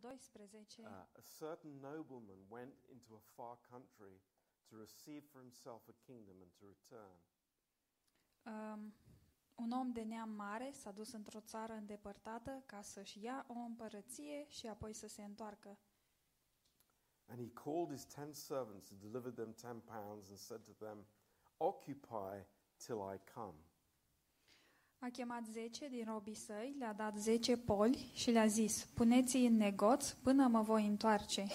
versetul 12, uh, a certain nobleman went into a far country to receive for himself a kingdom and to return. um, un om de neam mare s-a dus într-o țară îndepărtată ca să-și ia o împărăție și apoi să se întoarcă. And he called his ten servants and delivered them ten pounds and said to them, Occupy till I come. A chemat zece din robii săi, le-a dat zece poli și le-a zis, puneți-i în negoț până mă voi întoarce.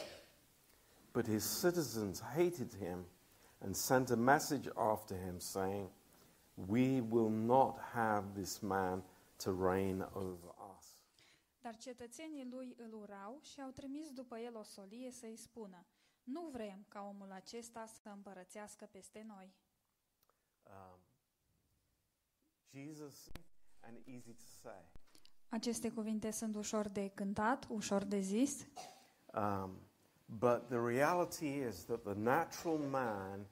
But his citizens hated him and sent a message after him, saying, We will not have this man to reign over us. Dar cetățenii lui îl urau și au trimis după el o solie să-i spună, nu vrem ca omul acesta să împărățească peste noi. Um, Jesus, and easy to say. Aceste cuvinte sunt ușor de cântat, ușor de zis, Um, but the reality is that the natural man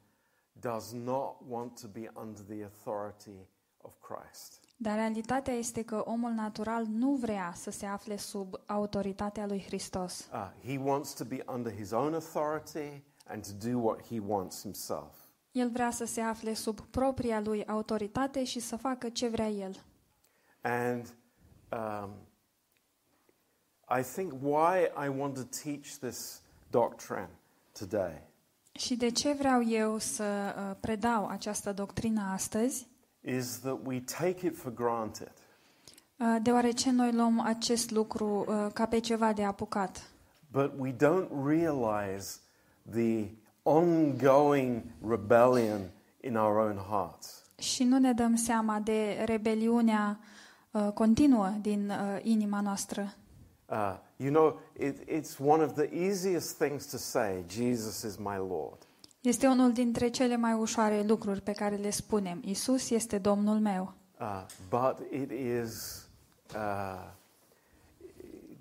does not want to be under the authority of Christ. dar realitatea este că omul natural nu vrea să se afle sub autoritatea lui Hristos. Uh, he wants to be under his own authority and to do what he wants himself. El vrea să se afle sub propria lui autoritate și să facă ce vrea el. And um, I think why I want to teach this doctrine today Și de ce vreau eu să uh, predau această doctrină astăzi? is that we take it for granted Uh, Deoarece noi luăm acest lucru uh, ca pe ceva de apucat. But we don't realize the ongoing rebellion in our own hearts. Și nu ne dăm seama de rebeliunea uh, continuă din uh, inima noastră. Uh, you know, it, it's one of the easiest things to say, Jesus is my Lord. Este unul dintre cele mai ușoare lucruri pe care le spunem. Isus este Domnul meu. Uh, but it is uh,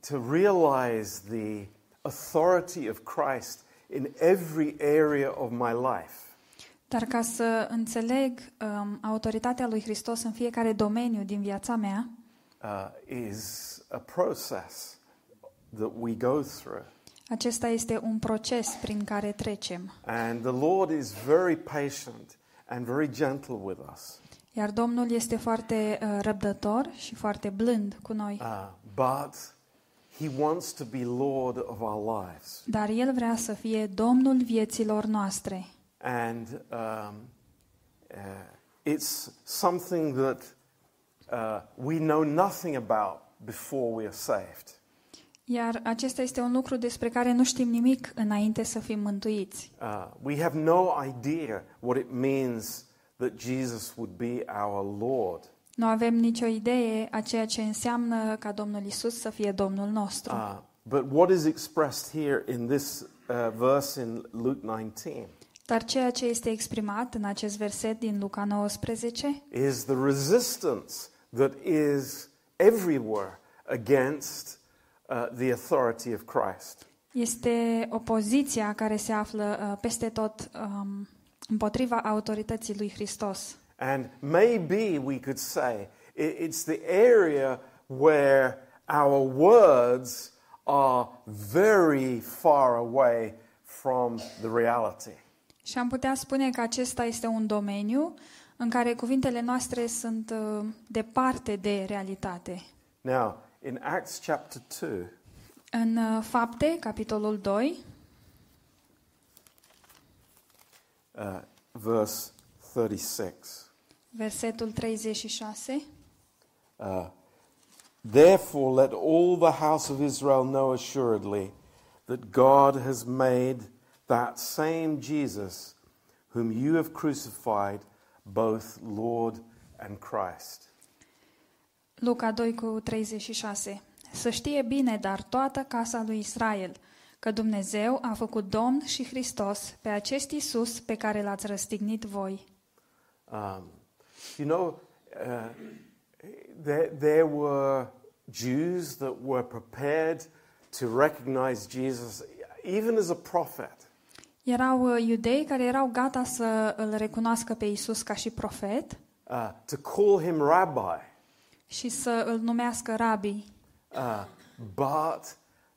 to realize the authority of Christ in every area of my life. Dar ca să înțeleg um, autoritatea lui Hristos în fiecare domeniu din viața mea, Uh, is a process that we go through. acesta este un proces prin care trecem. And the Lord is very patient and very gentle with us. Iar Domnul este foarte uh, răbdător și foarte blând cu noi. Uh, but He wants to be Lord of our lives. Dar El vrea să fie Domnul vieților noastre. And um, uh, it's something that uh, we know nothing about before we are saved. Iar acesta este un lucru despre care nu știm nimic înainte să fim mântuiți. Uh, we have no idea what it means that Jesus would be our Lord. Nu avem nicio idee a ceea ce înseamnă ca Domnul Isus să fie Domnul nostru. Uh, but what is expressed here in this uh, verse in Luke 19 Dar ceea ce este exprimat în acest verset din Luca 19 is the resistance that is everywhere against uh, the authority of Christ. este opoziția care se află uh, peste tot um, împotriva autorității lui Hristos. And maybe we could say it's the area where our words are very far away from the reality. Și am putea spune că acesta este un domeniu în care cuvintele noastre sunt uh, departe de realitate. Now, in Acts chapter 2, În uh, Fapte, capitolul 2, uh, verse 36. Versetul 36, Uh, Therefore, let all the house of Israel know assuredly that God has made that same Jesus, whom you have crucified, both Lord and Christ. Luca 2 cu 36. Să știe bine, dar toată casa lui Israel, că Dumnezeu a făcut Domn și Hristos pe acest Isus pe care l-ați răstignit voi. Um, you know, uh, there, there were Jews that were prepared to recognize Jesus even as a prophet. Erau uh, iudei care erau gata să îl recunoască pe Isus ca și profet uh, to call him rabbi, și să îl numească rabi. uh, but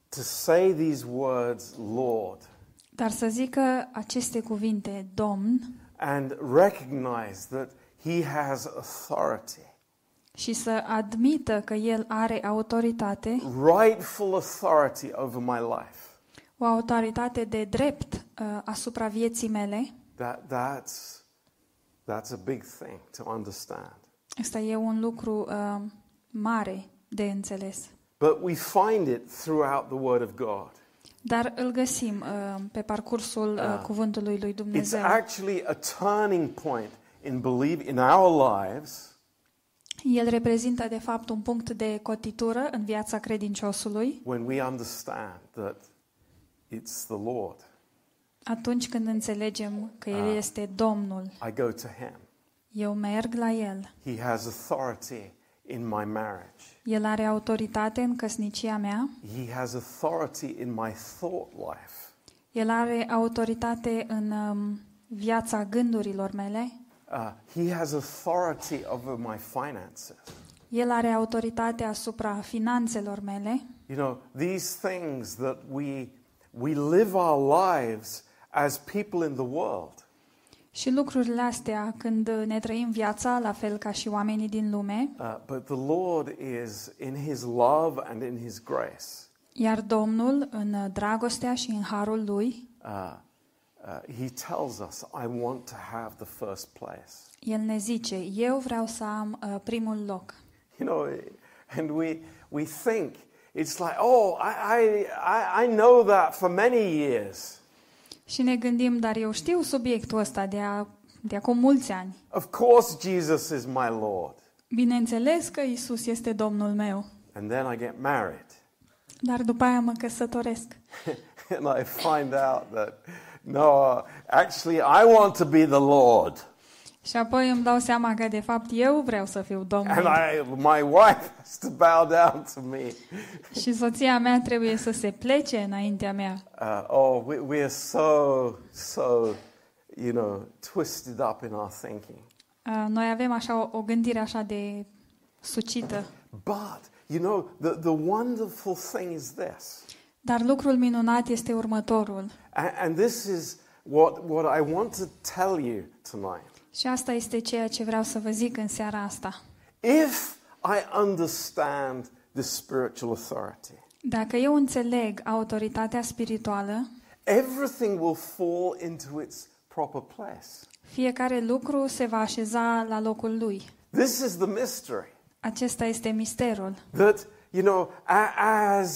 to say these words, Lord, Dar să zică aceste cuvinte, Domn, and recognize that He has authority, și să admită că El are autoritate, rightful authority over my life, o autoritate de drept uh, asupra vieții mele, that, that's, that's a big thing to understand. Asta e un lucru uh, mare de înțeles. But we find it throughout the Word of God. Dar îl găsim uh, pe parcursul uh, Ah. cuvântului lui It's Dumnezeu. actually a turning point in believe in our lives El reprezintă de fapt un punct de cotitură în viața credinciosului when we understand that it's the Lord. atunci când înțelegem că El Ah. este Domnul. I go to Him. Eu merg la El. He has authority in my marriage. El are autoritate în căsnicia mea. He has authority in my thought life. El are autoritate în um, viața gândurilor mele. Uh, he has authority over my finances. El are autoritate asupra finanțelor mele. You know, these things that we, we live our lives as people in the world. Și lucrurile astea, când ne trăim viața, la fel ca și oamenii din lume, Uh, but the Lord is in His love and in His grace. iar Domnul, în dragostea și în harul lui, Uh, uh, he tells us, I want to have the first place. El ne zice, eu vreau să am uh, primul loc. You know, and we, we think it's like, oh, I, I, I, I know that for many years. Și ne gândim, dar eu știu subiectul ăsta de, a, de acum mulți ani. Of course, Jesus is my Lord. Bineînțeles că Isus este Domnul meu, And then I get married. dar după aia mă căsătoresc. and I find out that, no, actually, I want to be the Lord. Și apoi îmi dau seama că de fapt eu vreau să fiu And Domnul. I, my wife has to bow down to me. Și soția mea trebuie să se plece înaintea mea. Uh, oh, we, we are so, so, you know, twisted up in our thinking. Uh, Noi avem așa o, o gândire așa de sucită. But, you know, the, the wonderful thing is this. Dar lucrul minunat este următorul. And, and this is what, what I want to tell you tonight. Și asta este ceea ce vreau să vă zic în seara asta. If I understand the spiritual authority, Dacă eu înțeleg autoritatea spirituală, everything will fall into its proper place. fiecare lucru se va așeza la locul lui. This is the mystery. Acesta este misterul. That, you know, a- as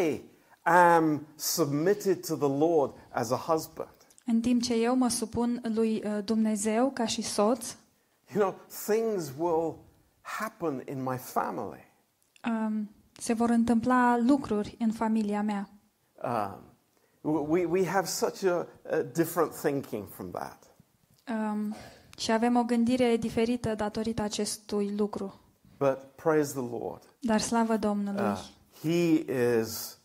I am submitted to the Lord as a husband, În timp ce eu mă supun lui uh, Dumnezeu ca și soț, you know, things will happen in my family. um, se vor întâmpla lucruri în familia mea. Um, we, we have such a, a different thinking from that. Um, și avem o gândire diferită datorită acestui lucru. But praise the Lord. Dar slavă Domnului! Uh, he is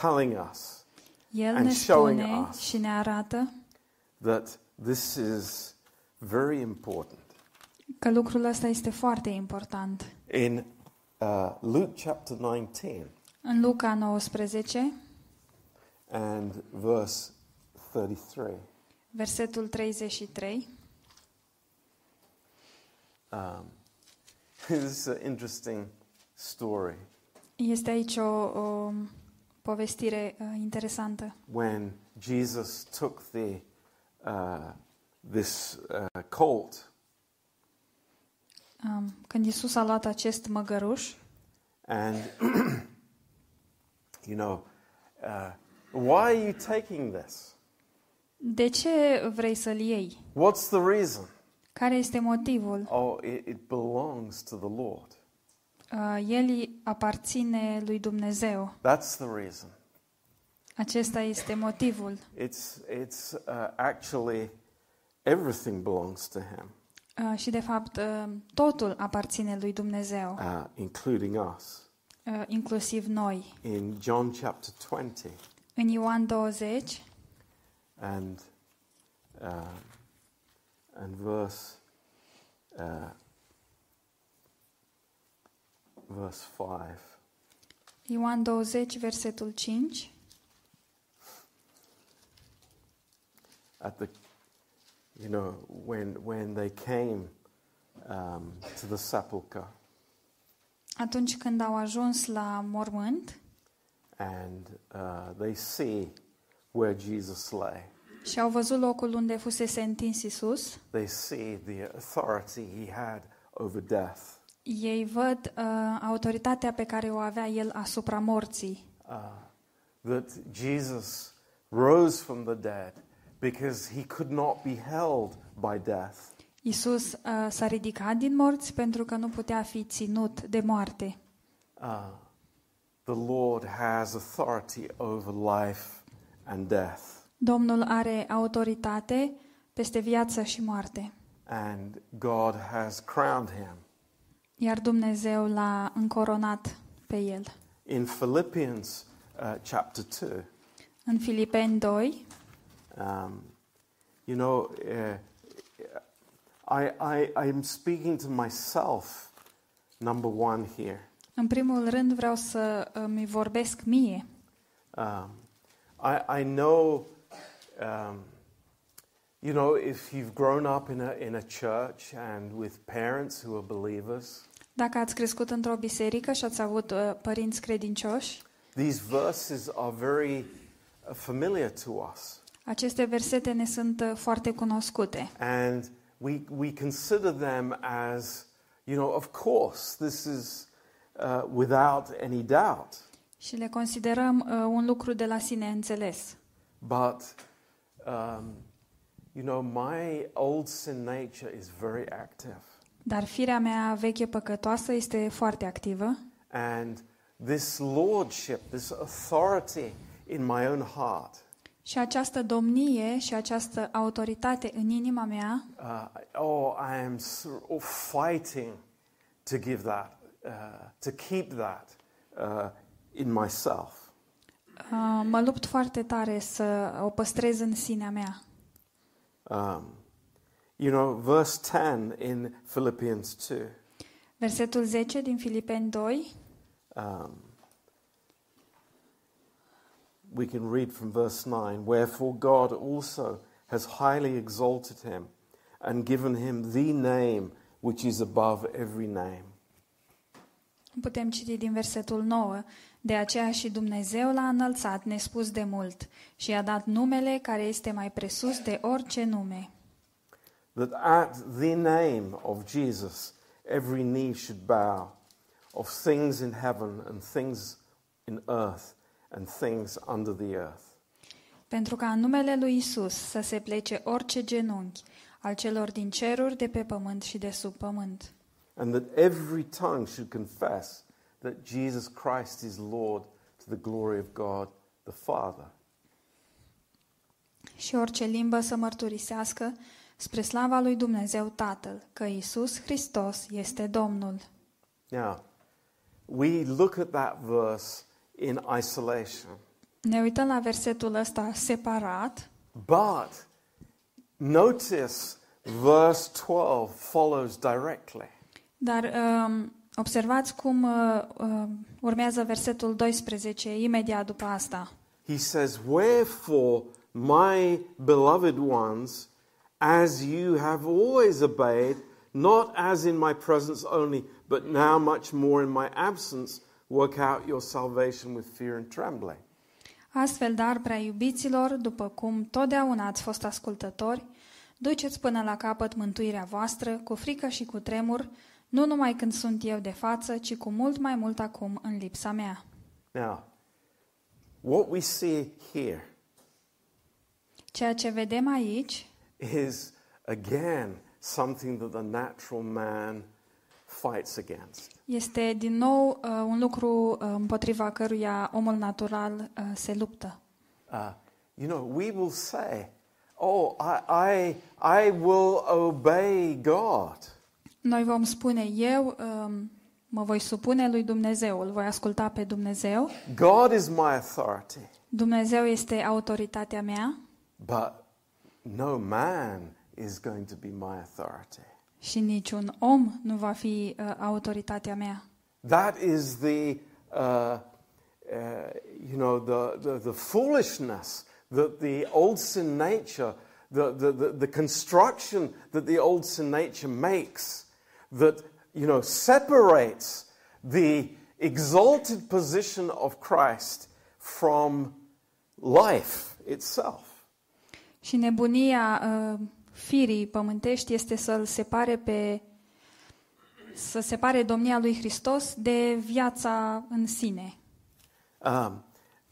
telling us El and ne showing spune us. și ne arată that this is very important. că lucrul ăsta este foarte important. In uh, Luke chapter 19 În Luca 19, and verse 33, versetul 33, um, this is an interesting story. este aici o, o povestire uh, interesantă. When Jesus took the, uh, this uh, colt Um, când Isus a luat acest măgăruș and, you know, uh, why are you taking this? De ce vrei să-l iei? What's the reason? Care este motivul? Oh, it, it belongs to the Lord. Uh, El îi aparține lui Dumnezeu. That's the reason. Acesta este motivul. It's, it's uh, actually everything belongs to Him, Uh, și de fapt uh, totul aparține lui Dumnezeu, uh, including us. uh, inclusiv noi. In John chapter 20 În Ioan 20 and, uh, and verse, uh, verse 5. Ioan 20, versetul 5. At the, you know, when, when they came um, to the sepulchre Atunci când au ajuns la mormânt and uh, they see where Jesus lay, și au văzut locul unde fusese întins Isus, they see the authority he had over death. Ei văd uh, autoritatea pe care o avea el asupra morții. Uh, that Jesus rose from the dead because he could not be held by death. Isus uh, s-a ridicat din morți pentru că nu putea fi ținut de moarte. Uh, the Lord has authority over life and death. Domnul are autoritate peste viață și moarte, And God has crowned him. Iar Dumnezeu l-a încoronat pe el. In Philippians uh, chapter 2, În Filipeni 2, um, you know, uh, I, I, I'm speaking to myself, number one here. în primul rând vreau să îmi vorbesc mie. Um, I, I know, um, you know, if you've grown up in a, in a church and with parents who are believers, Dacă ați crescut într-o biserică și ați avut uh, părinți credincioși, these verses are very uh, familiar to us. aceste versete ne sunt uh, foarte cunoscute. And we, we consider them as, you know, of course, this is uh, without any doubt. Și le considerăm uh, un lucru de la sine înțeles. But, um, you know, my old sin nature is very active. Dar firea mea veche păcătoasă este foarte activă And this lordship, this authority in my own heart, și această domnie și această autoritate în inima mea uh, oh, I am s- oh, fighting to give that, uh, to keep that uh, in myself. uh, mă lupt foarte tare să o păstrez în sinea mea. Um, you know, verse 10 in Philippians 2. Versetul 10 din Filipeni 2, Um, we can read from verse 9 Wherefore God also has highly exalted him and given him the name which is above every name. putem citi din versetul 9. De aceea și Dumnezeu l-a înălțat nespus de mult și i-a dat numele care este mai presus de orice nume. That at the name of Jesus every knee should bow, of things in heaven and things in earth and things under the earth. Pentru ca în numele lui Isus să se plece orice genunchi al celor din ceruri, de pe pământ și de sub pământ. and that every tongue should confess that Jesus Christ is Lord to the glory of God the Father. Și orice limbă să mărturisească spre slava lui Dumnezeu Tatăl că Isus Hristos este Domnul. Now, we look at that verse in isolation, Ne uităm la versetul ăsta separat, but notice verse 12 follows directly. dar um, observați cum uh, uh, urmează versetul 12 imediat după asta. He says, Wherefore, my beloved ones, as you have always obeyed, not as in my presence only, but now much more in my absence, work out your salvation with fear and trembling. Astfel, dar, prea iubiților, după cum totdeauna ați fost ascultători, duceți până la capăt mântuirea voastră, cu frică și cu tremur, nu numai când sunt eu de față, ci cu mult mai mult acum în lipsa mea. Now, what we see here Ceea ce vedem aici is, again, something that the natural man fights against. este din nou uh, un lucru uh, împotriva căruia omul natural uh, se luptă. Uh, you know, we will say, Oh, I, I, I will obey God. Noi vom spune, eu um, mă voi supune lui Dumnezeu, îl voi asculta pe Dumnezeu, God is my authority. Dumnezeu este autoritatea mea But no man is going to be my authority. și niciun om nu va fi uh, autoritatea mea. That is the, uh, you know, the, the, the foolishness that the old sin nature, the, the, the, the construction that the old sin nature makes, that, you know, separates the exalted position of Christ from life itself. Și nebunia uh, firii pământești este să-l separe pe să separe domnia lui Hristos de viața în sine. Um,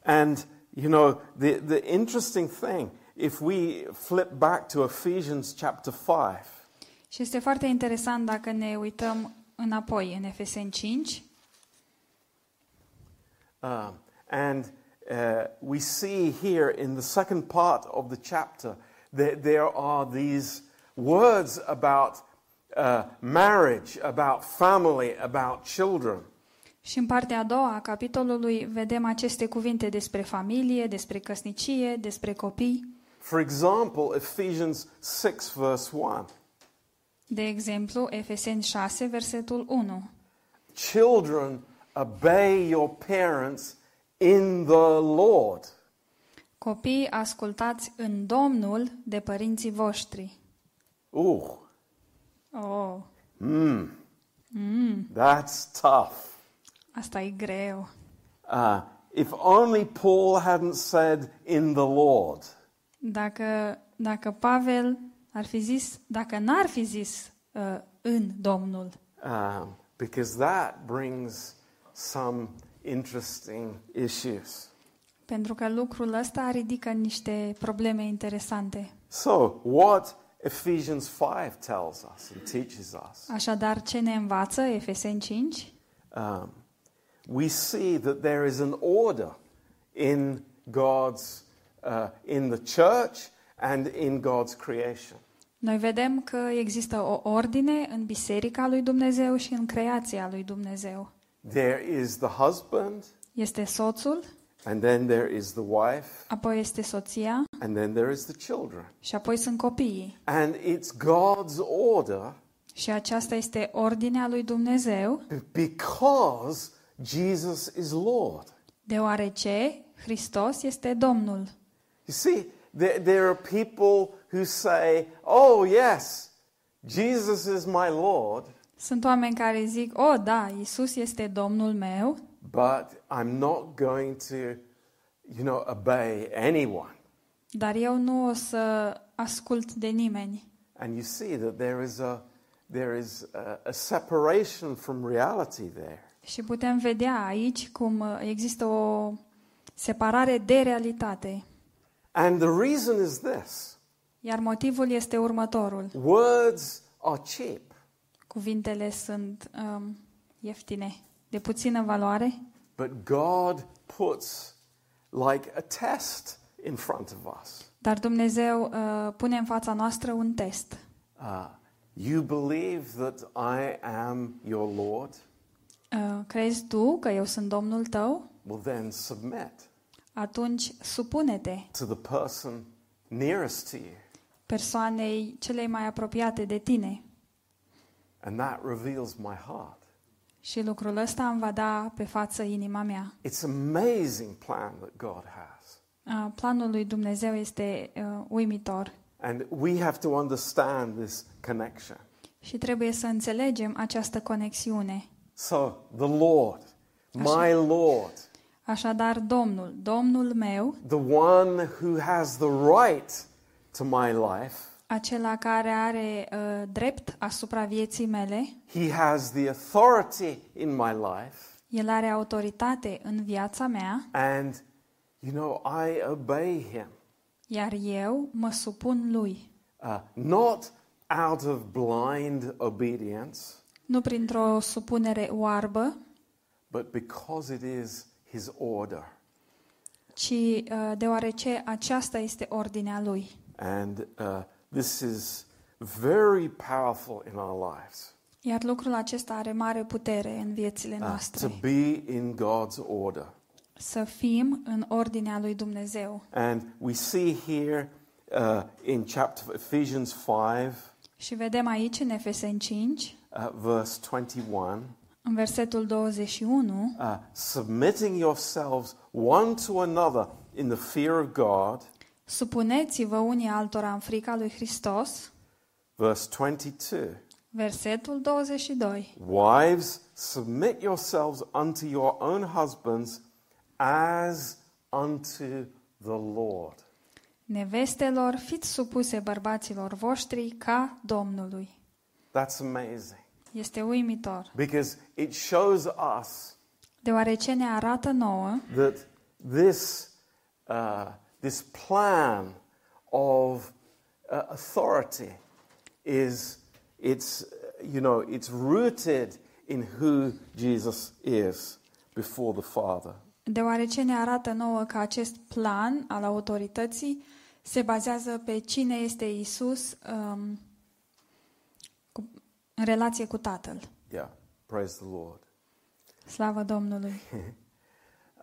and, you know, the, the interesting thing, if we flip back to Ephesians chapter 5, Și este foarte interesant dacă ne uităm înapoi în Efeseni 5 um, and uh, we see here in the second part of the chapter that there are these words about uh, marriage, about family, about children. și în partea a doua a capitolului vedem aceste cuvinte despre familie, despre căsnicie, despre copii. For example, Ephesians 6, verse 1. De exemplu, Efeseni 6, versetul 1. Children, obey your parents in the Lord. Copii, ascultați în Domnul de părinții voștri. Ooh, Oh, that's tough. asta e greu. Uh, if only Paul hadn't said in the Lord. Dacă, dacă Pavel ar fi zis, dacă n-ar fi zis uh, în Domnul, Um, because that brings some interesting issues. pentru că lucrul ăsta ridică niște probleme interesante. So, what Ephesians 5 tells us and teaches us, Așadar, ce ne învață Efeseni 5? um, we see that there is an order in God's, uh, in the church and in God's creation. Noi vedem că există o ordine în biserica lui Dumnezeu și în creația lui Dumnezeu. There is the husband, Este soțul, and then there is the wife, apoi este soția and then there is the children. și apoi sunt copiii. And it's God's order Și aceasta este ordinea lui Dumnezeu, because Jesus is Lord. deoarece Hristos este Domnul. You see, there, there are people who say, oh, yes, Jesus is my Lord, Sunt oameni care zic, oh da, Isus este Domnul meu, but I'm not going to, you know, obey anyone. dar eu nu o să ascult de nimeni. And you see that there is a, there is a, a separation from reality there. Și putem vedea aici cum uh, există o separare de realitate. And the reason is this Iar motivul este următorul. words are cheap. Cuvintele sunt um, ieftine, de puțină valoare, But God puts like a test in front of us. dar Dumnezeu uh, pune în fața noastră un test. Uh, you believe that I am your Lord? Uh, crezi tu că eu sunt Domnul tău? Well, then submit Atunci supune-te to the person nearest to you. persoanei celei mai apropiate de tine. And that reveals my heart. Și lucrul ăsta îmi va da pe față inima mea. It's amazing plan that God has. Uh, Planul lui Dumnezeu este uh, uimitor And we have to understand this connection. și trebuie să înțelegem această conexiune. So, the Lord, my Lord, Așadar, Domnul, Domnul meu, the one who has the right to my life, acela care are uh, drept asupra vieții mele, he has the authority in my life, el are autoritate în viața mea, and you know, I obey him. iar eu mă supun lui. Uh, not out of blind obedience, Nu printr-o supunere oarbă, but because it is his order. ci uh, deoarece aceasta este ordinea lui. And uh, this is very powerful in our lives Iar lucrul acesta are mare putere în viețile uh, to noastre. be in God's order. Să fim în ordinea lui Dumnezeu. And we see here uh, in chapter Ephesians 5, Și vedem aici în Efeseni 5, uh, verse 21, În versetul 21, uh, submitting yourselves one to another in the fear of God. Supuneți-vă unii altora în frica lui Hristos. Verse 22. Versetul 22. Wives, submit yourselves unto your own husbands as unto the Lord. Nevestelor, fiți supuse bărbaților voștri ca Domnului. That's amazing Este uimitor, because it shows us deoarece ne arată nouă that this, uh, this plan of uh, authority is it's you know it's rooted in who Jesus is before the Father. deoarece ne arată nouă că acest plan al autorității se bazează pe cine este Isus um, cu, în relație cu Tatăl. Yeah, praise the Lord. Slavă Domnului!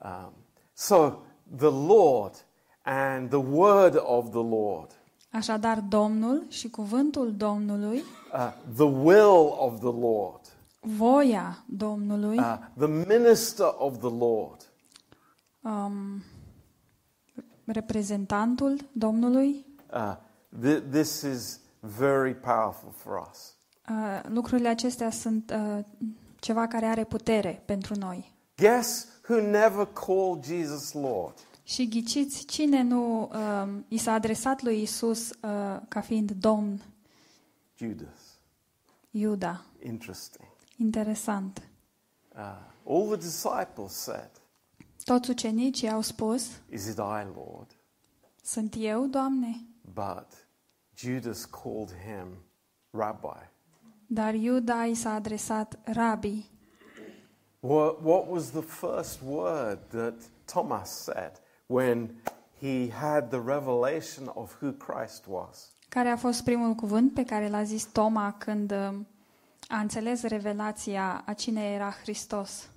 Um, so the Lord and the word of the Lord, Așadar, Domnul și cuvântul Domnului, uh, the will of the Lord, voia Domnului, uh, the minister of the Lord, um, reprezentantul Domnului, uh, th- this is very powerful for us. uh, lucrurile acestea sunt uh, ceva care are putere pentru noi. Guess who never called Jesus Lord? Și ghiciți cine nu uh, i s-a adresat lui Isus uh, ca fiind Domn? Judas. Iuda. Interesting. Interesant. Uh, all the disciples said, Toți ucenicii au spus, Is it I, Lord? sunt eu, Doamne? But Judas called him Rabbi. Dar Iuda i s-a adresat Rabi. What, what was the first word that Thomas said when he had the revelation of who Christ was? Care a fost primul cuvânt pe care l-a zis Toma când uh, a înțeles revelația a cine era Hristos?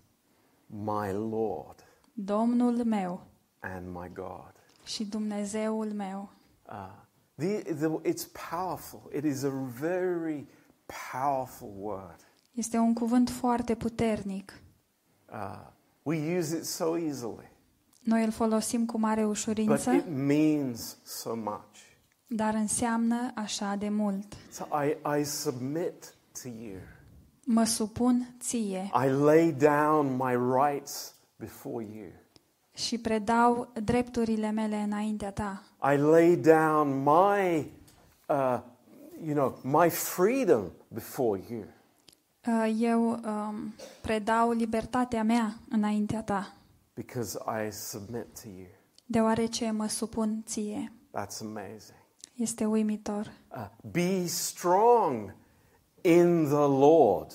My Lord Domnul meu and my God. și Dumnezeul meu. Uh, the, the, it's powerful. It is a very powerful word. Este un cuvânt foarte puternic. Uh, we use it so easily, Noi îl folosim cu mare but ușurință, it means so much. dar înseamnă așa de mult. So I, I submit to you. Mă supun ție I lay down my rights before you. și predau drepturile mele înaintea ta. I lay down my, uh, you know, my freedom before you. Uh, Eu um, predau libertatea mea înaintea ta, because I submit to you. deoarece mă supun ție. That's amazing. Este uimitor. Uh, be strong in the Lord.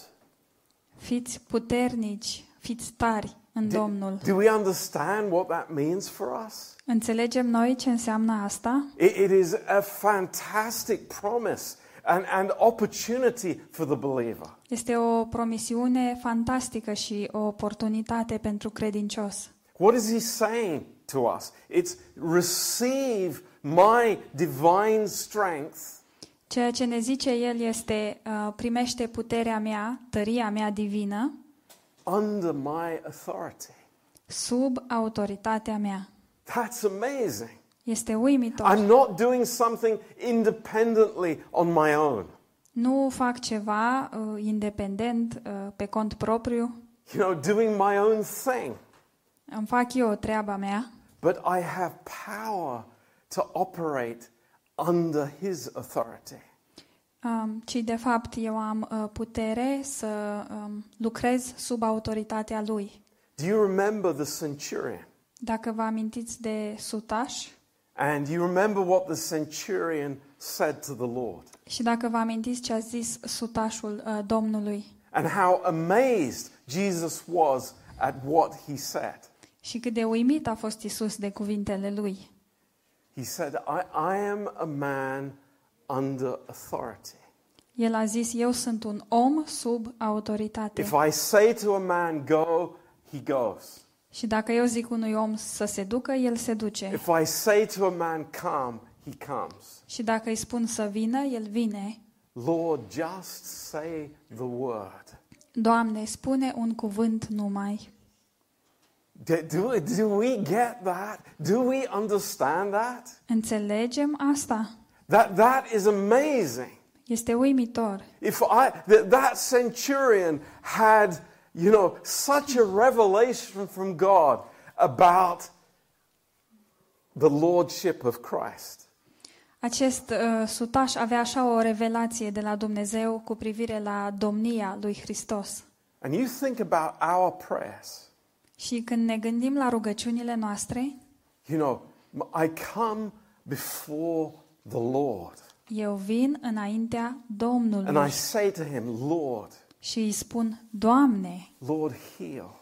Fiți puternici, fiți tari în Do, Domnul. do we understand what that means for us? Înțelegem noi ce înseamnă asta? It, it is a fantastic promise and, and opportunity for the believer. Este o promisiune fantastică și o oportunitate pentru credincios. What is he saying to us? It's receive my divine strength Ceea ce ne zice el este uh, primește puterea mea, tăria mea divină, under my authority. sub autoritatea mea. That's amazing. Este uimitor. I'm not doing something independently on my own. Nu fac ceva uh, independent, uh, pe cont propriu. You know, doing my own thing. Îmi fac eu treaba mea, But I have power to operate under his authority. um, ci de fapt eu am uh, putere să um, lucrez sub autoritatea lui. Do you remember the centurion? Dacă vă amintiți de sutaș And you remember what the centurion said to the Lord și dacă vă amintiți ce a zis sutașul uh, Domnului and how amazed Jesus was at what he said. și cât de uimit a fost Isus de cuvintele lui. He said, I, I am a man under authority. El a zis, eu sunt un om sub autoritate. If I say to a man, go, he goes. Și dacă eu zic unui om să se ducă, el se duce. If I say to a man, come, he comes. Și dacă îi spun să vină, el vine. Lord, just say the word. Doamne, spune un cuvânt numai. Do, do, do we get that? Do we understand that? Înțelegem asta? That, that is amazing. Este uimitor. If I, that, that centurion had, you know, such a revelation from God about the lordship of Christ. Acest uh, sutaș avea așa o revelație de la Dumnezeu cu privire la domnia lui Hristos. And you think about our prayers. Și când ne gândim la rugăciunile noastre, You know, I come before the Lord eu vin înaintea and Domnului I say to him, Lord, și îi spun, Doamne, Lord, heal.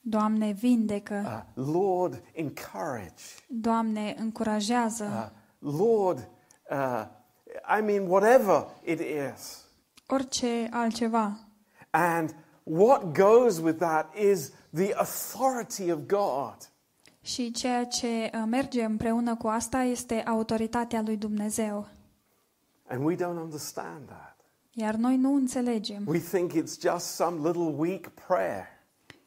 Doamne, vindecă, Uh, Lord, encourage. Doamne, încurajează, Uh, Lord, uh, I mean, whatever it is. orice altceva. And what goes with that is the authority of God. Și ceea ce uh, merge împreună cu asta este autoritatea lui Dumnezeu. And we don't understand that. Iar noi nu înțelegem. We think it's just some little weak prayer.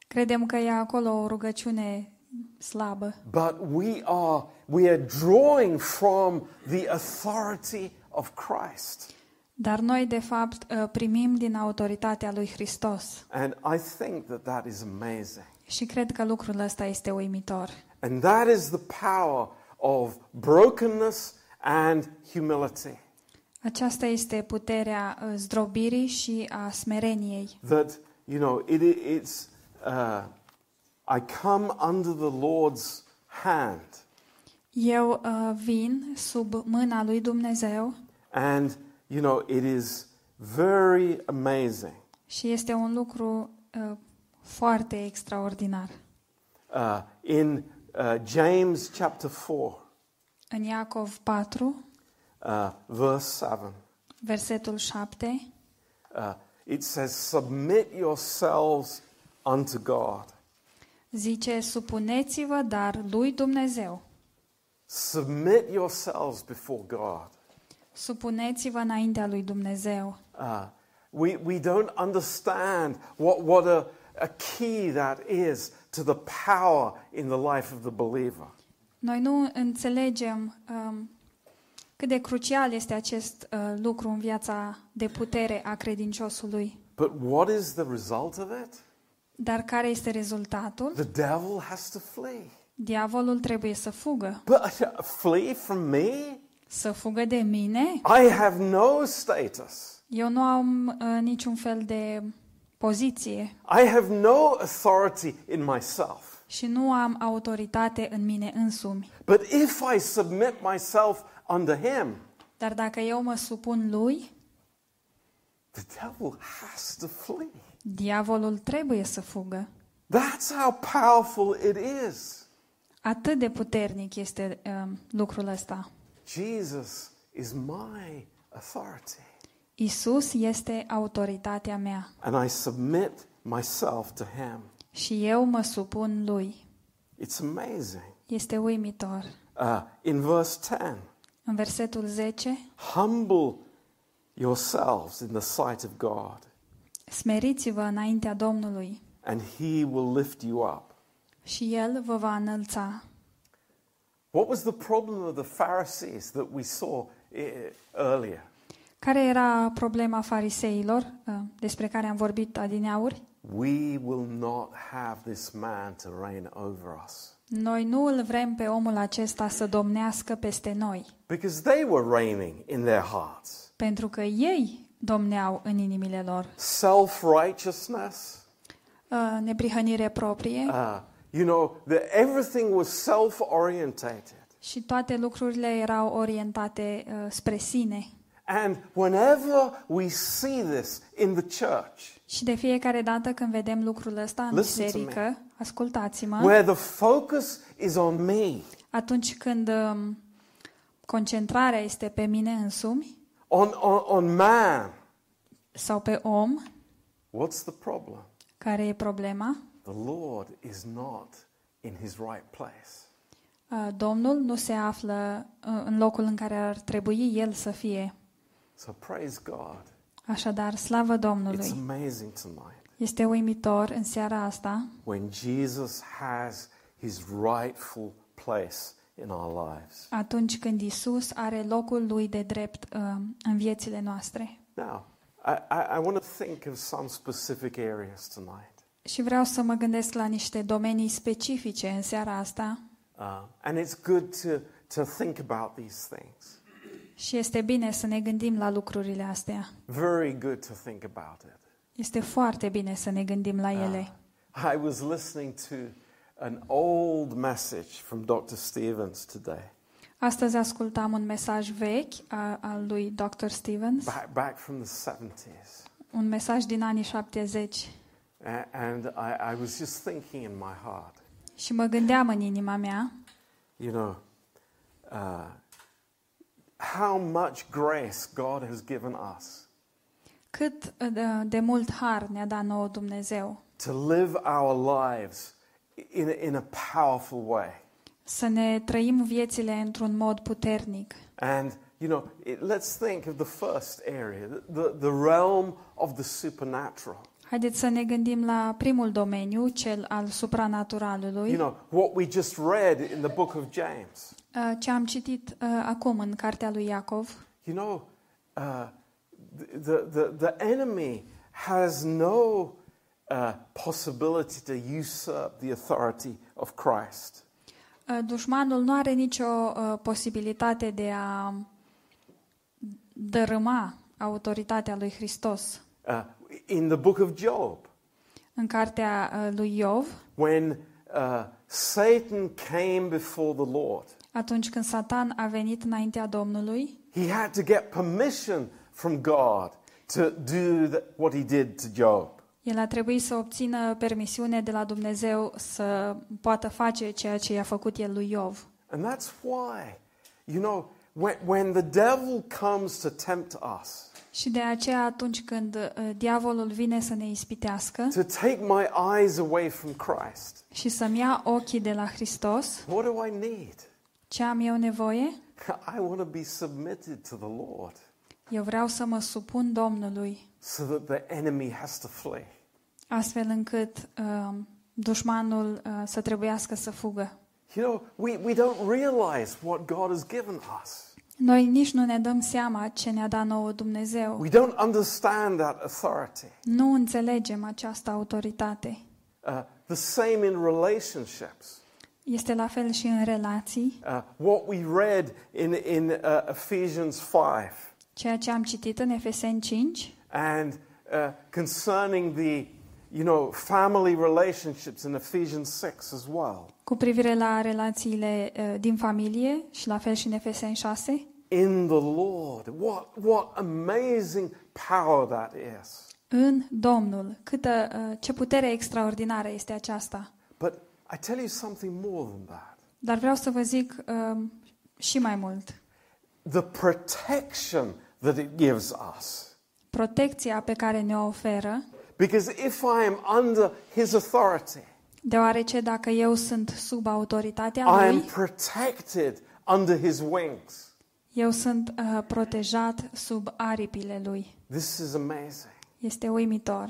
Credem că e acolo o rugăciune slabă. But we are, we are drawing from the authority of Christ. Dar noi, de fapt, uh, primim din autoritatea lui Hristos. And I think that that is amazing. Și cred că lucrul ăsta este uimitor. And that is the power of brokenness and humility. Aceasta este puterea uh, zdrobirii și a smereniei. That, you know, it, it's, uh, I come under the Lord's hand. Eu uh, vin sub mâna lui Dumnezeu And, you know, it is very amazing. și este un lucru uh, foarte extraordinar. Uh, in uh, James chapter 4, În Iacov 4, uh, verse 7, versetul 7, uh, it says, Submit yourselves unto God. zice, supuneți-vă dar lui Dumnezeu. Submit yourselves before God. Supuneți-vă înaintea lui Dumnezeu. Uh, we, we don't understand what, what a, a key that is to the power in the life of the believer. Noi nu înțelegem um, cât de crucial este acest uh, lucru în viața de putere a credinciosului. But what is the result of it? Dar care este rezultatul? The devil has to flee. Diavolul trebuie să fugă. But uh, flee from me? Să fugă de mine? I have no status. Eu nu am uh, niciun fel de poziție I have no authority in myself. și nu am autoritate în mine însumi. But if I submit myself under him, Dar dacă eu mă supun lui, the devil has to flee. diavolul trebuie să fugă. That's how powerful it is. Atât de puternic este uh, lucrul ăsta. Jesus is my authority. Isus este autoritatea mea And I submit myself to him. și eu mă supun lui. It's amazing. Este uimitor. Uh, in verse 10, În versetul 10, humble yourselves in the sight of God, smeriți-vă înaintea Domnului and he will lift you up. și El vă va înălța. What was the problem of the Pharisees that we saw eh, earlier? Care era problema fariseilor uh, despre care am vorbit adineauri? We will not have this man to reign over us. Noi nu îl vrem pe omul acesta să domnească peste noi, Because they were reigning in their hearts. pentru că ei domneau în inimile lor. Self righteousness, Uh, Neprihănire proprie uh, you know, the, everything was self orientated. și toate lucrurile erau orientate uh, spre sine. And whenever we see this in the church, Și de fiecare dată când vedem lucrul ăsta în Listen to me. biserică, ascultați-mă, where the focus is on me, atunci când um, concentrarea este pe mine însumi on, on, on man, sau pe om, what's the problem? care e problema? The Lord is not in his right place. Uh, Domnul nu se află uh, în locul în care ar trebui el să fie. So praise God. Așadar, slavă It's Domnului! amazing tonight. Este uimitor în seara asta when Jesus has his rightful place in our lives. atunci când Isus are locul lui de drept uh, în viețile noastre. Now, I, I, I want to think of some specific areas tonight. Și vreau să mă gândesc la niște domenii specifice în seara asta Uh, and it's good to, to think about these things. și este bine să ne gândim la lucrurile astea. Very good to think about it. Este foarte bine să ne gândim la ele. I was listening to an old message from Dr. Stevens today, Astăzi ascultam un mesaj vechi a, al lui Dr. Stevens, back, back from the 70s. un mesaj din anii 70 A- And I, I was just thinking in my heart, și mă gândeam în inima mea you know, uh, how much grace God has given us cât de, de mult har ne-a dat nouă Dumnezeu to live our lives in a, in a powerful way. să ne trăim viețile într-un mod puternic. And, you know, it, let's think of the first area, the, the, the realm of the supernatural. Haideți să ne gândim la primul domeniu, cel al supranaturalului. You know, what we just read in the book of James. Uh, Ce am citit uh, acum în cartea lui Iacov, You know, uh, the, the, the enemy has no uh, possibility to usurp the authority of Christ. uh, dușmanul nu are nicio uh, posibilitate de a dărâma autoritatea lui Hristos. Uh, in the book of Job, În cartea uh, lui Iov, when uh, Satan came before the Lord, atunci când Satan a venit înaintea Domnului, he had to get permission from God to do the, what he did to Job. el a trebuit să obțină permisiune de la Dumnezeu să poată face ceea ce i-a făcut el lui Iov. And that's why, you know, when, when the devil comes to tempt us, Și de aceea atunci când uh, diavolul vine să ne ispitească to take my eyes away from Christ, și să-mi ia ochii de la Hristos, what do I need? ce am eu nevoie? I want to be submitted to the Lord Eu vreau să mă supun Domnului, so that the enemy has to flee. astfel încât uh, dușmanul uh, să trebuiască să fugă. You know, we, we don't realize what God has given us. Noi nici nu ne dăm seama ce ne-a dat nouă Dumnezeu. We don't understand that authority. Nu înțelegem această autoritate. Uh, the same in relationships. Este la fel și în relații. Uh, what we read in, in uh, Ephesians 5 Ceea ce am citit în Efeseni 5 and uh, concerning the, you know, family relationships in Ephesians 6 as well. cu privire la relațiile uh, din familie și la fel și în Efeseni 6. In the Lord. What, what amazing power that is. În Domnul. Câtă, uh, ce putere extraordinară este aceasta. But I tell you something more than that. Dar vreau să vă zic um, și mai mult. The protection that it gives us. Protecția pe care ne-o oferă, Because if I am under His authority, deoarece dacă eu sunt sub autoritatea I am Lui, protected under His wings. eu sunt uh, protejat sub aripile Lui. This is amazing. Este uimitor.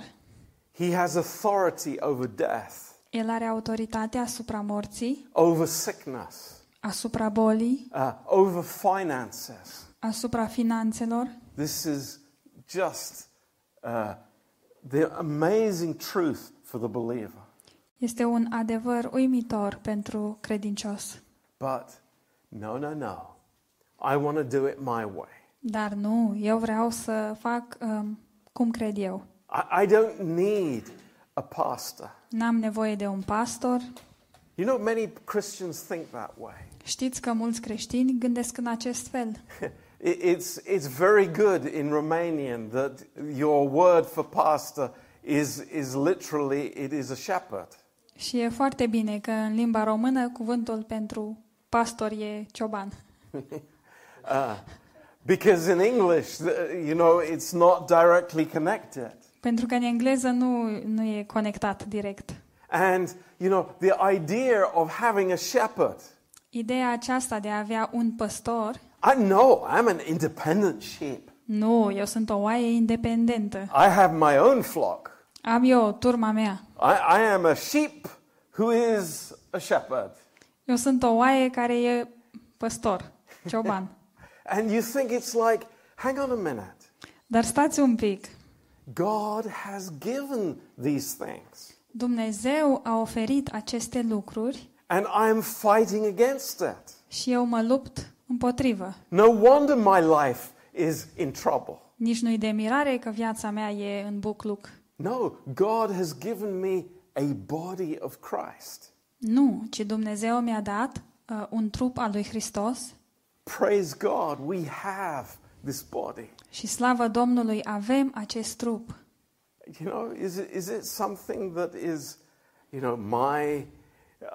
He has authority over death, El are autoritate asupra morții, over sickness, asupra bolii, uh, over finances. Asupra finanțelor. This is just uh, the amazing truth for the believer. Este un adevăr uimitor pentru credincios. But no, no, no. I want to do it my way. Dar nu, eu vreau să fac um, cum cred eu. I, I don't need a pastor. N-am nevoie de un pastor. You know, many Christians think that way. Știți că mulți creștini gândesc în acest fel. It- It's, it's very good in Romanian that your word for pastor is, is literally, it is a shepherd. Și e foarte bine că în limba română cuvântul pentru pastor e cioban. Uh, because in English, the- you know, it's not directly connected. Pentru că în engleză nu, nu e conectat direct. And, you know, the idea of having a shepherd, Ideea aceasta de a avea un păstor, I know I'm an independent sheep. nu, eu sunt o oaie independentă. I have my own flock. Am eu turma mea. I, I am a sheep who is a shepherd. Eu sunt o oaie care e păstor, cioban. And you think it's like, hang on a minute. Dar stați un pic. God has given these things. Dumnezeu a oferit aceste lucruri And I'm fighting against it. și eu mă lupt împotrivă. No wonder my life is in trouble. Nici nu-i de mirare că viața mea e în bucluc. No, God has given me a body of Christ. Nu, ci Dumnezeu mi-a dat uh, un trup al lui Hristos Praise God, we have this body. și slavă Domnului avem acest trup. You know, is it, is it something that is, you know, my,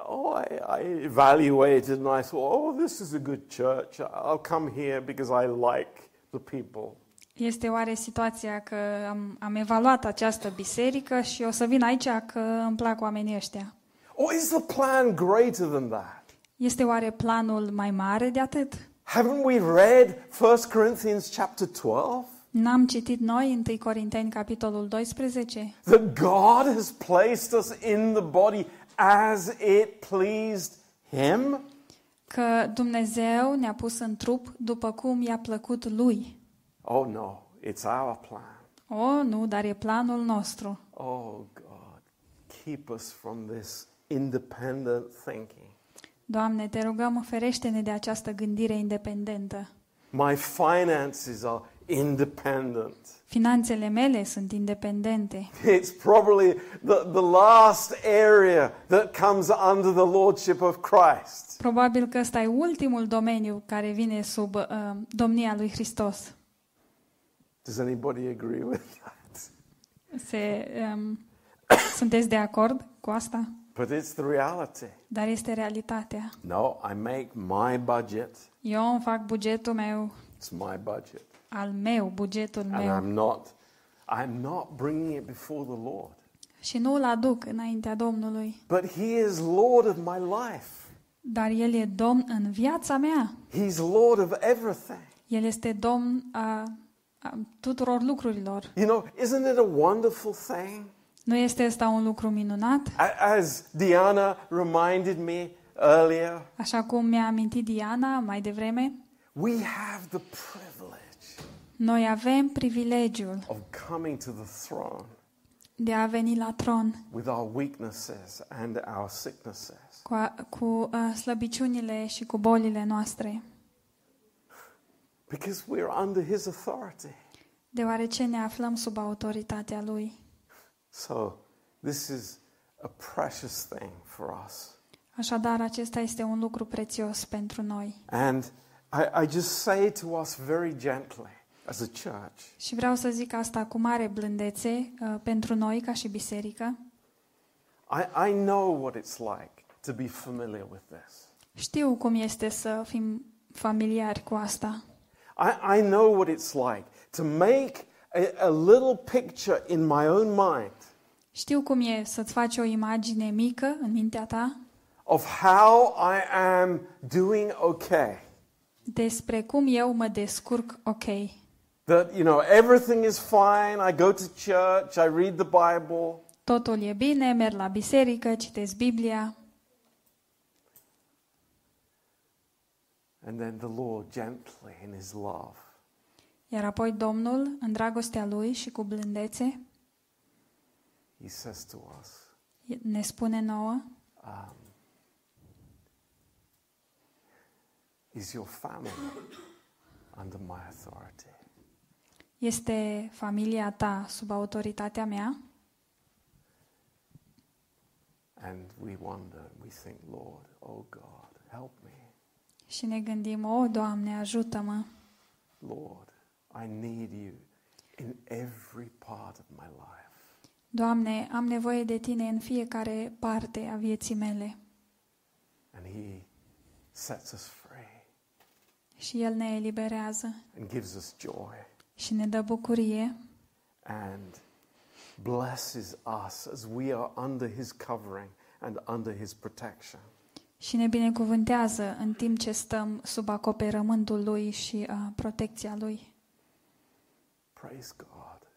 oh, I, I evaluated and I thought, oh, this is a good church. I'll come here because I like the people. Este oare situația că am, am evaluat această biserică și o să vin aici că îmi plac oamenii ăștia? Or is the plan greater than that? Este oare planul mai mare de atât? Haven't we read 1 Corinthians chapter 12? N-am citit noi 1 Corinteni capitolul 12 That God has placed us in the body as it pleased Him? că Dumnezeu ne-a pus în trup după cum i-a plăcut lui. Oh no, it's our plan. O, nu, dar e planul nostru. Oh God, keep us from this independent thinking. Doamne, te rugăm, ferește-ne de această gândire independentă. My finances are independent. Finanțele mele sunt independente. It's probably the, the last area that comes under the lordship of Christ. Probabil că ăsta e ultimul domeniu care vine sub uh, domnia lui Hristos. Does anybody agree with that? Se, um, sunteți de acord cu asta? But it's the reality. Dar este realitatea. No, I make my budget. Eu îmi fac bugetul meu, It's my budget. Al meu, bugetul And meu. I'm not I'm not bringing it before the Lord. Și nu îl aduc înaintea Domnului. But he is Lord of my life. Dar El e Domn în viața mea. He's Lord of everything. El este Domn a, a tuturor lucrurilor. You know, isn't it a wonderful thing? Nu este asta un lucru minunat? A- As Diana reminded me earlier, Așa cum mi-a amintit Diana mai devreme, we have the privilege noi avem privilegiul of coming to the throne de a veni la tron with our weaknesses and our sicknesses. cu, a, cu uh, slăbiciunile și cu bolile noastre, Because we're under his authority. deoarece ne aflăm sub autoritatea Lui. So, this is a precious thing for us. Așadar, acesta este un lucru prețios pentru noi. And I, I just say to us very gently as a church Și vreau să zic asta cu mare blândețe uh, pentru noi ca și biserică. I, I know what it's like to be familiar with this. Știu cum este să fim familiari cu asta. I, I know what it's like to make a, a little picture in my own mind Știu cum e să-ți faci o imagine mică în mintea ta of how I am doing okay. despre cum eu mă descurc ok. That, you know, everything is fine. I go to church, I read the Bible, Totul e bine, merg la biserică, citesc Biblia and then the Lord gently in His love Iar apoi Domnul, în dragostea Lui și cu blândețe, He says to us, ne spune nouă, um, Is your family under my authority? Este familia ta sub autoritatea mea? And we wonder, we think, Lord, oh God, help me. Și ne gândim, o, Doamne, ajută-mă! Lord, I need you in every part of my life. Doamne, am nevoie de Tine în fiecare parte a vieții mele. And He sets us free Și El ne eliberează and gives us joy și ne dă bucurie and blesses us as we are under His covering and under His protection. și ne binecuvântează în timp ce stăm sub acoperământul Lui și uh, protecția Lui. Praise God.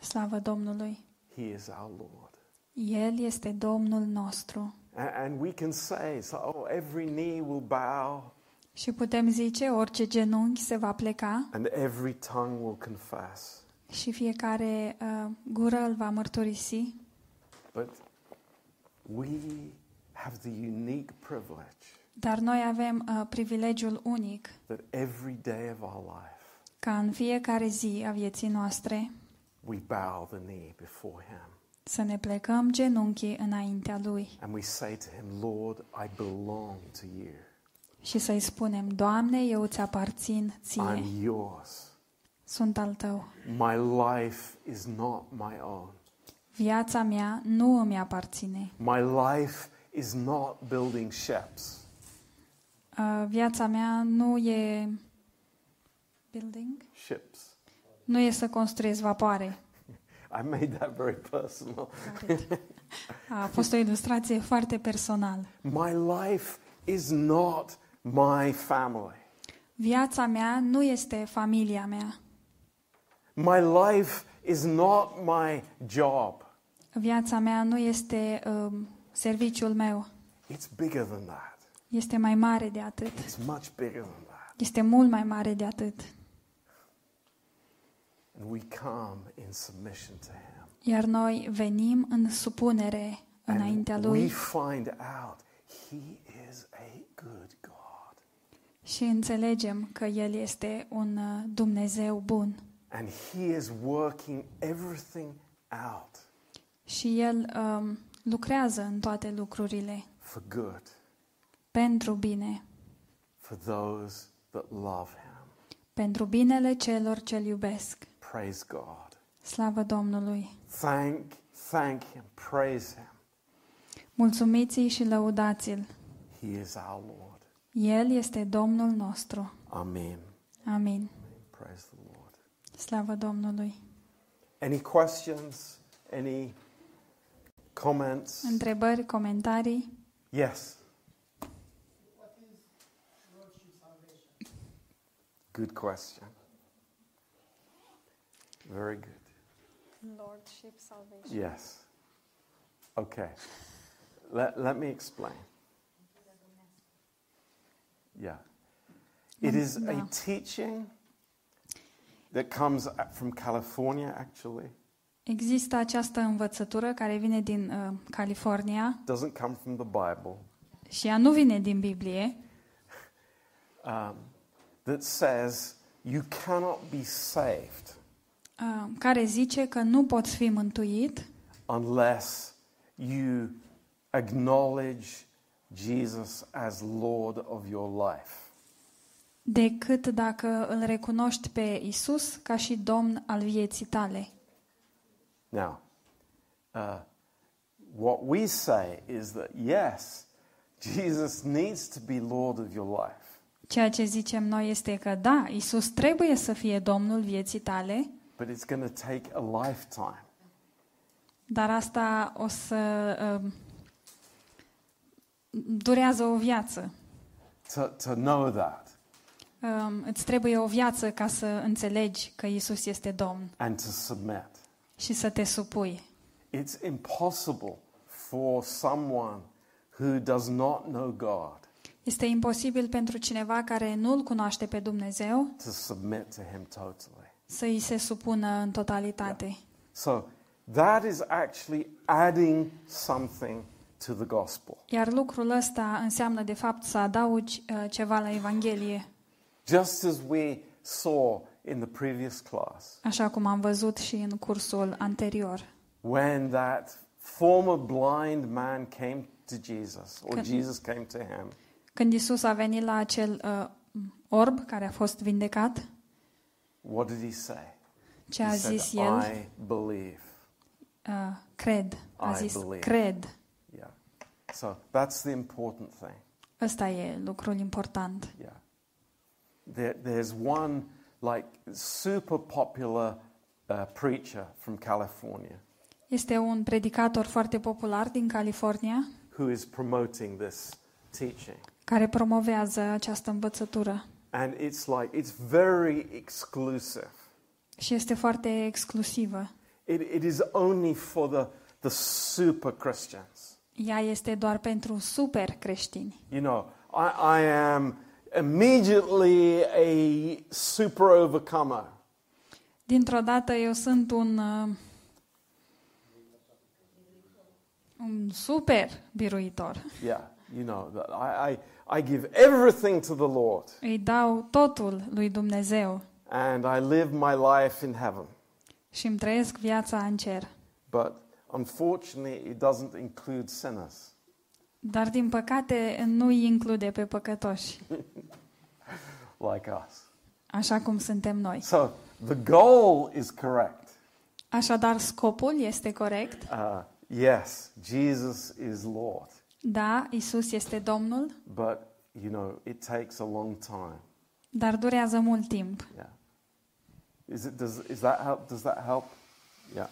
Slavă Domnului! He is our Lord. El este Domnul nostru. A- And we can say, so, oh, every knee will bow Și putem zice, orice genunchi se va pleca and every tongue will confess. și fiecare uh, gură îl va mărturisi, But we have the unique privilege dar noi avem uh, privilegiul unic that every day of our life ca în fiecare zi a vieții noastre we bow the knee before Him să ne plecăm genunchii înaintea Lui and we say to Him, Lord, I belong to you. Și să-i spunem, Doamne, eu îți aparțin ție, I'm yours. sunt al Tău. My life is not my own. Viața mea nu îmi aparține. My life is not building ships. Uh, viața mea nu e building, Ships. nu e să construiesc vapoare. I made that very personal. A fost o ilustrație foarte personală. My life is not my family. Viața mea nu este familia mea. My life is not my job. Viața mea nu este um, serviciul meu. It's bigger than that. Este mai mare de atât. It's much bigger than that. Este mult mai mare de atât. And we come in submission to Him. Iar noi venim în supunere înaintea And we Lui find out He is a good God. Și înțelegem că El este un uh, Dumnezeu bun. And He is working everything out Și El um, lucrează în toate lucrurile for good pentru bine, for those that love Him. pentru binele celor ce-L iubesc. Praise God. Slavă Domnului! Thank, thank Him. Praise Him. Mulțumiți-i și lăudați-l! He is our Lord. El este Domnul nostru. Amen. Amin. Praise the Lord. Slavă Domnului! Any questions? Any comments? Întrebări, comentarii? Yes. Good question. Very good. Lordship salvation. Yes. Okay. Let, let me explain. Yeah. It is a No. teaching that comes a- from California, actually. Există această învățătură care vine din uh, California Doesn't come from the Bible. și ea nu vine din Biblie, Um, that says you cannot be saved uh, care zice că nu poți fi mântuit unless you acknowledge Jesus as Lord of your life. decât dacă îl recunoști pe Isus ca și Domn al vieții tale. Now, uh, what we say is that yes, Jesus needs to be Lord of your life, Ceea ce zicem noi este că da, Isus trebuie să fie Domnul vieții tale, but it's going to take a lifetime. dar asta o să uh, durează o viață. To, to know that Um, îți trebuie o viață ca să înțelegi că Isus este Domn and to submit. și să te supui. It's impossible for someone who does not know God Este imposibil pentru cineva care nu-L cunoaște pe Dumnezeu to submit to Him totally. să îi se supună în totalitate. So that is actually adding something to the gospel. Iar lucrul ăsta înseamnă de fapt să adaugi uh, ceva la Evanghelie, Just as we saw in the previous class, așa cum am văzut și în cursul anterior. when that former blind man came to Jesus, or Can- Jesus came to him, Când Isus a venit la acel uh, orb care a fost vindecat, what did he say? ce he a said, zis el? I believe. Uh, cred. A I zis, believe. cred. Yeah. So that's the important thing. Ăsta e lucrul important. Yeah. There, there's one like super popular uh, preacher from California Este un predicator foarte popular din California who is promoting this teaching. care promovează această învățătură And it's like, it's very exclusive. și este foarte exclusivă. It, it is only for the, the super Christians. Ea este doar pentru super creștini. You know, I, I am immediately a super overcomer. Dintr-o dată eu sunt un uh, un super biruitor. Yeah, you know, that I, I, I give everything to the Lord Îi dau totul lui Dumnezeu and I live my life in heaven. și îmi trăiesc viața în cer. But unfortunately, it doesn't include sinners. Dar din păcate nu îi include pe păcătoși, like us. așa cum suntem noi. So the goal is correct. Așadar, scopul este corect. Uh, yes, Jesus is Lord, Da, Isus este Domnul, but you know it takes a long time. dar durează mult timp. Yeah. Is it? Does is that help? Does that help? Yeah.